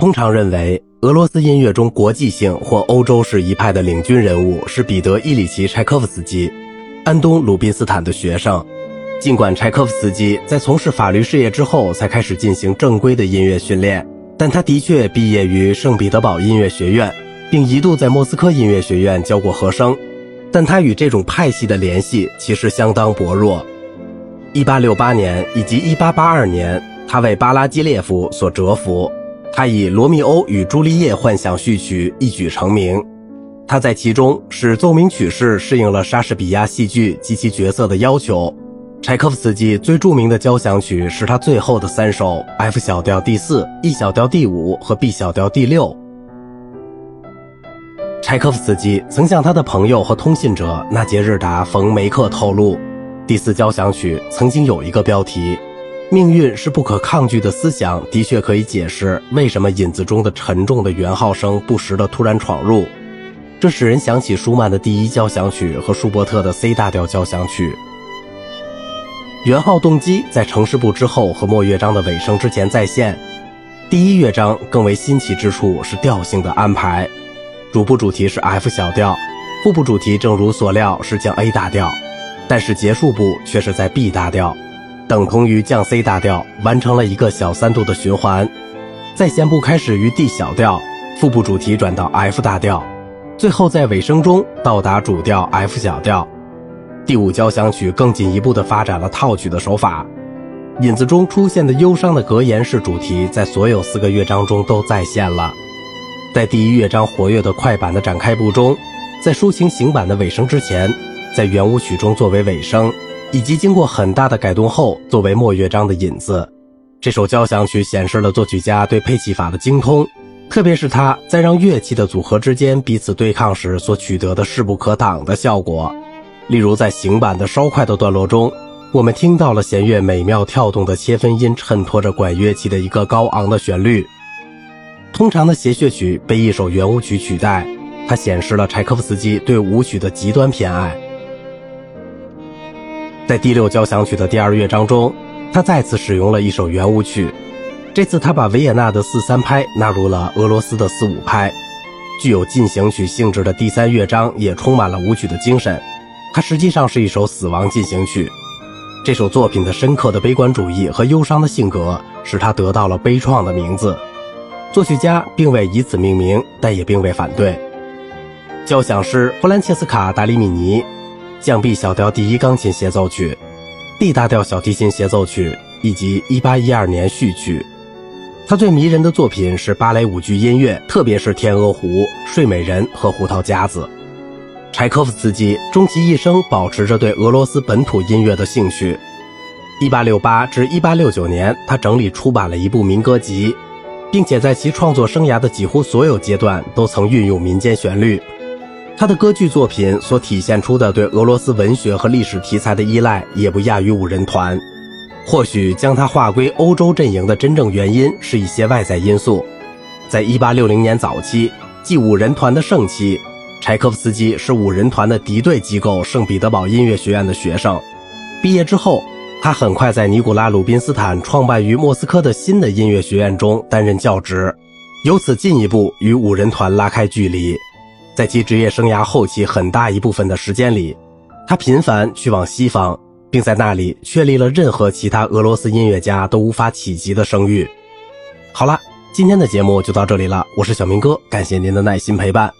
通常认为，俄罗斯音乐中国际性或欧洲式一派的领军人物是彼得·伊里奇·柴可夫斯基，安东·鲁宾斯坦的学生。尽管柴可夫斯基在从事法律事业之后才开始进行正规的音乐训练，但他的确毕业于圣彼得堡音乐学院，并一度在莫斯科音乐学院教过和声。但他与这种派系的联系其实相当薄弱。1868年以及1882年，他为巴拉基列夫所折服。他以《罗密欧与朱丽叶》幻想序曲一举成名，他在其中使奏鸣曲式适应了莎士比亚戏剧及其角色的要求。柴可夫斯基最著名的交响曲是他最后的三首：F 小调第四、E 小调第五和 B 小调第六。柴可夫斯基曾向他的朋友和通信者纳杰日达·冯梅克透露，第四交响曲曾经有一个标题。命运是不可抗拒的思想，的确可以解释为什么引子中的沉重的圆号声不时地突然闯入。这使人想起舒曼的第一交响曲和舒伯特的 C 大调交响曲。圆号动机在城市部之后和末乐章的尾声之前再现。第一乐章更为新奇之处是调性的安排，主部主题是 F 小调，副部主题正如所料是降 A 大调，但是结束部却是在 B 大调。等同于降 C 大调，完成了一个小三度的循环。在弦部开始于 D 小调，副部主题转到 F 大调，最后在尾声中到达主调 F 小调。第五交响曲更进一步的发展了套曲的手法，引子中出现的忧伤的格言式主题在所有四个乐章中都再现了。在第一乐章活跃的快板的展开部中，在抒情行板的尾声之前，在圆舞曲中作为尾声。以及经过很大的改动后，作为末乐章的引子，这首交响曲显示了作曲家对配器法的精通，特别是他在让乐器的组合之间彼此对抗时所取得的势不可挡的效果。例如，在行板的稍快的段落中，我们听到了弦乐美妙跳动的切分音衬托着管乐器的一个高昂的旋律。通常的协谑曲被一首圆舞曲取代，它显示了柴可夫斯基对舞曲的极端偏爱。在第六交响曲的第二乐章中，他再次使用了一首圆舞曲。这次他把维也纳的四三拍纳入了俄罗斯的四五拍。具有进行曲性质的第三乐章也充满了舞曲的精神。它实际上是一首死亡进行曲。这首作品的深刻的悲观主义和忧伤的性格使它得到了悲怆的名字。作曲家并未以此命名，但也并未反对。交响师弗兰切斯卡·达里米尼。降 B 小调第一钢琴协奏曲，D 大调小提琴协奏曲，以及1812年序曲。他最迷人的作品是芭蕾舞剧音乐，特别是《天鹅湖》《睡美人》和《胡桃夹子》。柴可夫斯基终其一生保持着对俄罗斯本土音乐的兴趣。1868至1869年，他整理出版了一部民歌集，并且在其创作生涯的几乎所有阶段都曾运用民间旋律。他的歌剧作品所体现出的对俄罗斯文学和历史题材的依赖，也不亚于五人团。或许将他划归欧洲阵营的真正原因是一些外在因素。在1860年早期，即五人团的盛期，柴可夫斯基是五人团的敌对机构圣彼得堡音乐学院的学生。毕业之后，他很快在尼古拉·鲁宾斯坦创办于莫斯科的新的音乐学院中担任教职，由此进一步与五人团拉开距离。在其职业生涯后期很大一部分的时间里，他频繁去往西方，并在那里确立了任何其他俄罗斯音乐家都无法企及的声誉。好了，今天的节目就到这里了，我是小明哥，感谢您的耐心陪伴。